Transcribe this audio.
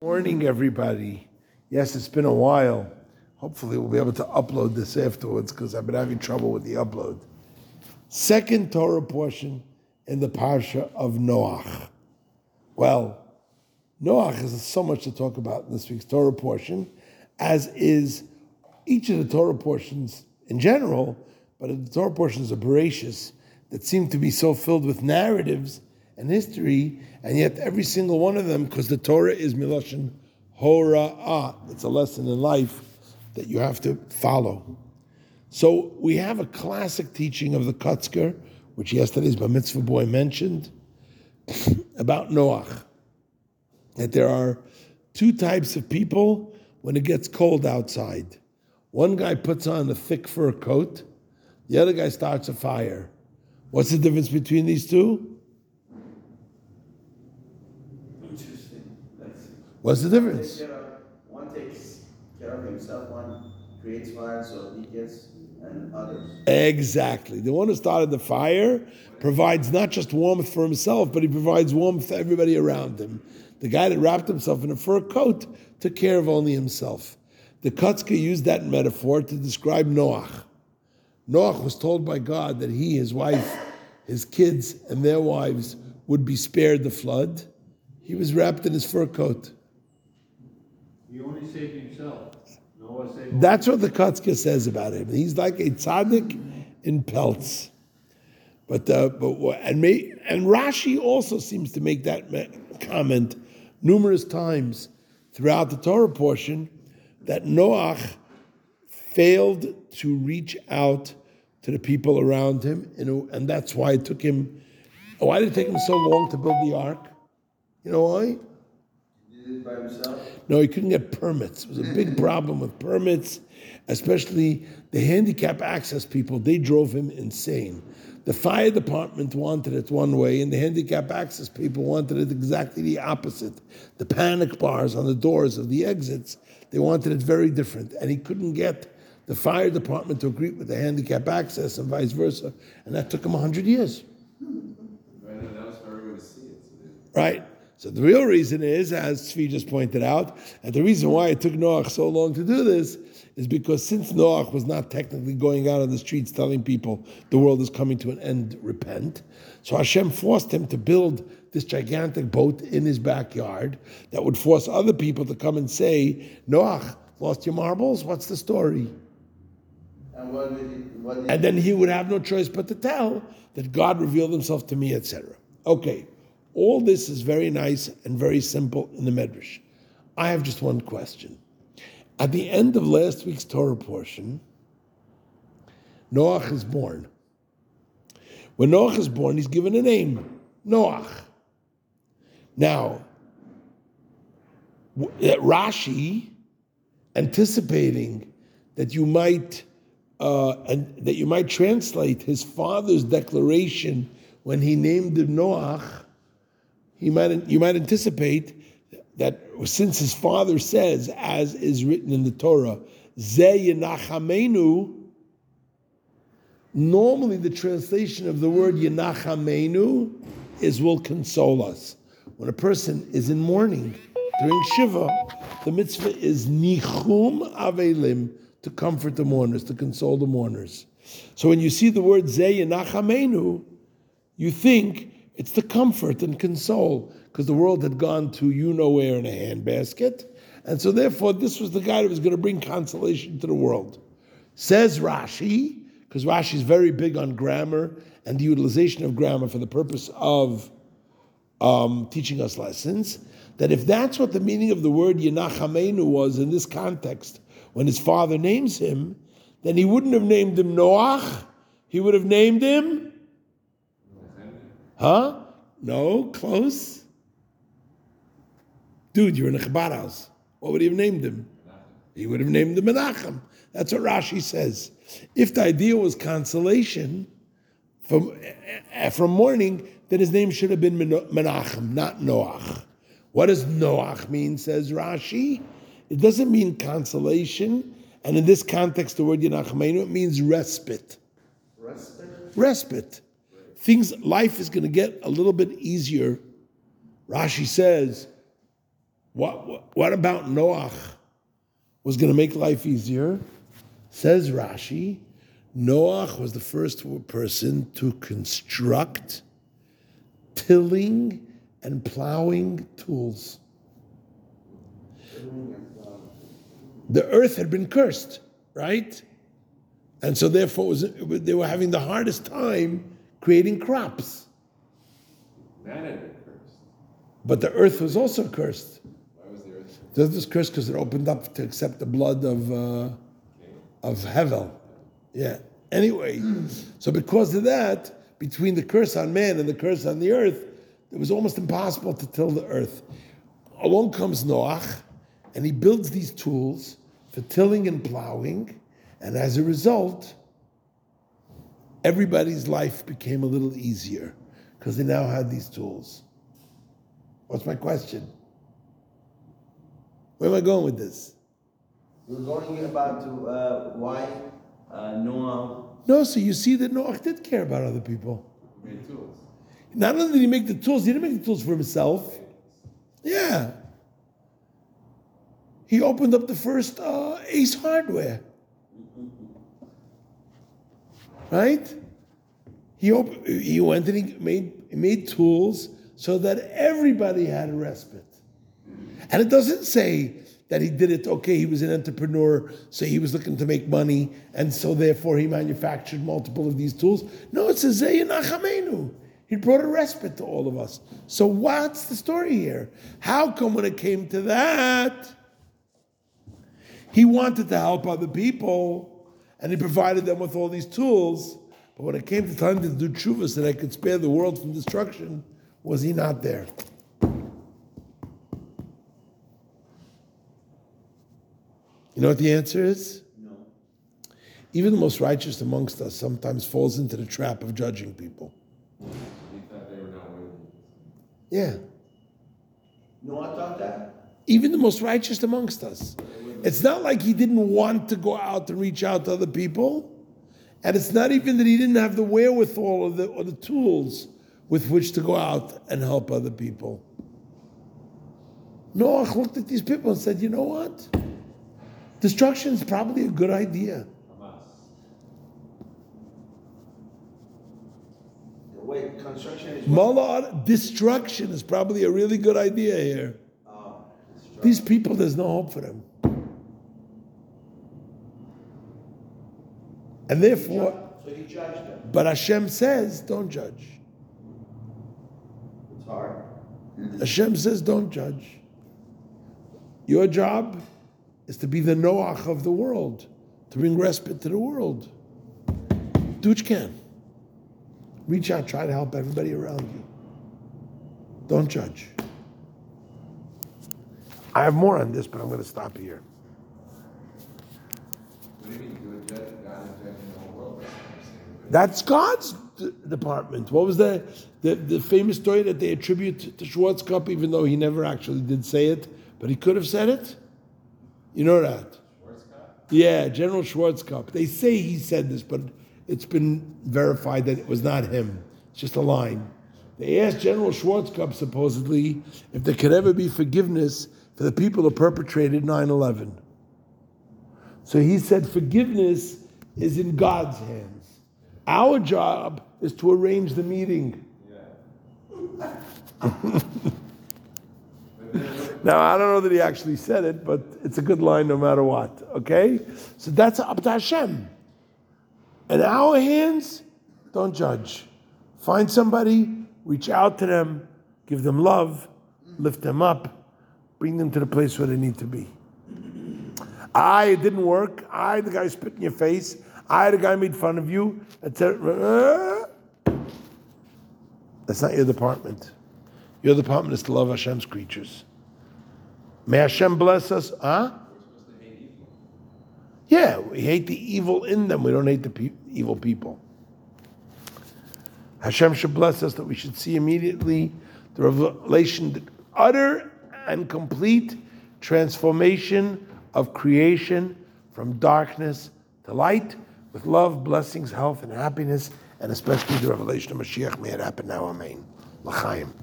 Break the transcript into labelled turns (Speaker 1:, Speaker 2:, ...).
Speaker 1: Morning, everybody. Yes, it's been a while. Hopefully, we'll be able to upload this afterwards because I've been having trouble with the upload. Second Torah portion in the Parsha of Noach. Well, Noach has so much to talk about in this week's Torah portion, as is each of the Torah portions in general, but the Torah portions are Bereshis that seem to be so filled with narratives and history, and yet every single one of them, because the Torah is Miloshin Hora'ah, it's a lesson in life that you have to follow. So we have a classic teaching of the Kotzker, which yesterday's Bar Mitzvah boy mentioned, about Noach. That there are two types of people when it gets cold outside. One guy puts on a thick fur coat, the other guy starts a fire. What's the difference between these two?
Speaker 2: Interesting. That's,
Speaker 1: What's the difference?
Speaker 2: Take care of, one takes care of himself, one creates fire so he gets, and others.
Speaker 1: Exactly. The one who started the fire provides not just warmth for himself, but he provides warmth for everybody around him. The guy that wrapped himself in a fur coat took care of only himself. The Kotzker used that metaphor to describe Noach. Noach was told by God that he, his wife, his kids, and their wives would be spared the flood. He was wrapped in his fur coat.
Speaker 3: He only saved himself. Noah saved.
Speaker 1: That's what the Kotzker says about him. He's like a tzaddik in pelts. But uh, but and may, and Rashi also seems to make that comment numerous times throughout the Torah portion that Noach failed to reach out to the people around him, and that's why it took him. Why did it take him so long to build the ark? You know why?
Speaker 2: He did it by himself.
Speaker 1: No, he couldn't get permits. It was a big problem with permits, especially the handicap access people. They drove him insane. The fire department wanted it one way, and the handicap access people wanted it exactly the opposite. The panic bars on the doors of the exits, they wanted it very different. And he couldn't get the fire department to agree with the handicap access and vice versa. And that took him 100 years.
Speaker 4: Right, and that was for everyone to see it. So they-
Speaker 1: Right. So the real reason is, as Tzvi just pointed out, and the reason why it took Noach so long to do this is because since Noach was not technically going out on the streets telling people the world is coming to an end, repent. So Hashem forced him to build this gigantic boat in his backyard that would force other people to come and say, Noach, lost your marbles? What's the story?
Speaker 2: And what did he,
Speaker 1: And then he would have no choice but to tell that God revealed himself to me, etc. Okay, all this is very nice and very simple in the Medrash. I have just one question. At the end of last week's Torah portion, Noach is born. When Noach is born, he's given a name, Noach. Now, Rashi, anticipating that you might uh, and that you might translate his father's declaration when he named him Noach, he might you might anticipate that since his father says, as is written in the Torah, Ze Yenachamenu, normally the translation of the word Yenachamenu is will console us. When a person is in mourning during Shiva, the mitzvah is Nichum Avelim, to comfort the mourners, to console the mourners. So when you see the word Ze Yenachamenu, you think it's the comfort and console because the world had gone to you know where in a handbasket. And so therefore, this was the guy that was going to bring consolation to the world. Says Rashi, because Rashi is very big on grammar and the utilization of grammar for the purpose of um, teaching us lessons, that if that's what the meaning of the word Yenachamenu was in this context, when his father names him, then he wouldn't have named him Noach, he would have named him Huh? No, close. Dude, you're in a Chabad house. What would he have named him? He would have named him Menachem. That's what Rashi says. If the idea was consolation from, eh, from mourning, then his name should have been Men- Menachem, not Noach. What does Noach mean, says Rashi? It doesn't mean consolation. And in this context, the word Yenachmenu, it means respite.
Speaker 2: respite?
Speaker 1: Respite. Things, life is going to get a little bit easier. Rashi says, What, what, what about Noach was going to make life easier? Says Rashi, Noach was the first person to construct tilling and plowing tools. The earth had been cursed, right? And so therefore was- they were having the hardest time creating crops.
Speaker 4: Man had been cursed.
Speaker 1: But the earth was also cursed.
Speaker 4: Why was the earth?
Speaker 1: The earth was cursed because it opened up to accept the blood of uh, of Hevel. Yeah. Anyway, so because of that, between the curse on man and the curse on the earth, it was almost impossible to till the earth. Along comes Noach, and he builds these tools for tilling and plowing, and as a result, everybody's life became a little easier because they now had these tools. What's my question? Where am I going with this?
Speaker 2: We're going about to uh, why uh, Noah.
Speaker 1: No, so you see that Noah did care about other people.
Speaker 4: He made tools.
Speaker 1: Not only did he make the tools, he didn't make the tools for himself. Yeah. He opened up the first uh, Ace Hardware. Right? He op- he went and he made he made tools so that everybody had a respite. And it doesn't say that he did it, okay, he was an entrepreneur, so he was looking to make money, and so therefore he manufactured multiple of these tools. No, it says Ze Yenachamenu. He brought a respite to all of us. So what's the story here? How come when it came to that, he wanted to help other people, and he provided them with all these tools, but when it came to time to do tshuva so that I could spare the world from destruction, was he not there? You know what the answer is?
Speaker 2: No.
Speaker 1: Even the most righteous amongst us sometimes falls into the trap of judging people.
Speaker 4: He thought they were not worthy.
Speaker 1: Yeah.
Speaker 2: Thought that.
Speaker 1: Even the most righteous amongst us. It's not like he didn't want to go out and reach out to other people. And it's not even that he didn't have the wherewithal or the, or the tools with which to go out and help other people. Noach looked at these people and said, you know what? Destruction is probably a good idea.
Speaker 2: The way construction is.
Speaker 1: Destruction is probably a really good idea here.
Speaker 2: Oh,
Speaker 1: These people, there's no hope for them. And therefore,
Speaker 2: so he judged them.
Speaker 1: but Hashem says, don't judge.
Speaker 2: It's hard.
Speaker 1: Hashem says, don't judge. Your job is to be the Noach of the world, to bring respite to the world. Do what you can. Reach out, try to help everybody around you. Don't judge. I have more on this, but I'm going to stop here.
Speaker 4: That's
Speaker 1: God's d- department. What was the, the, the famous story that they attribute to Schwarzkopf, even though he never actually did say it, but he could have said it? You know that? Schwarzkopf? Yeah, General Schwarzkopf. They say he said this, but it's been verified that it was not him. It's just a line. They asked General Schwarzkopf, supposedly, if there could ever be forgiveness for the people who perpetrated 9 11. So he said, forgiveness is in God's hands. Our job is to arrange the meeting. now, I don't know that he actually said it, but it's a good line no matter what, okay? So that's up to Hashem. In our hands, don't judge. Find somebody, reach out to them, give them love, lift them up, bring them to the place where they need to be. I, it didn't work. I, the guy spit in your face. I, the guy made fun of you. That's not your department. Your department is to love Hashem's creatures. May Hashem bless us. Huh? Yeah, we hate the evil in them. We don't hate the pe- evil people. Hashem should bless us that we should see immediately the revelation, the utter and complete transformation of creation from darkness to light with love, blessings, health, and happiness, and especially the revelation of Mashiach. May it happen now. Amen. L'chaim.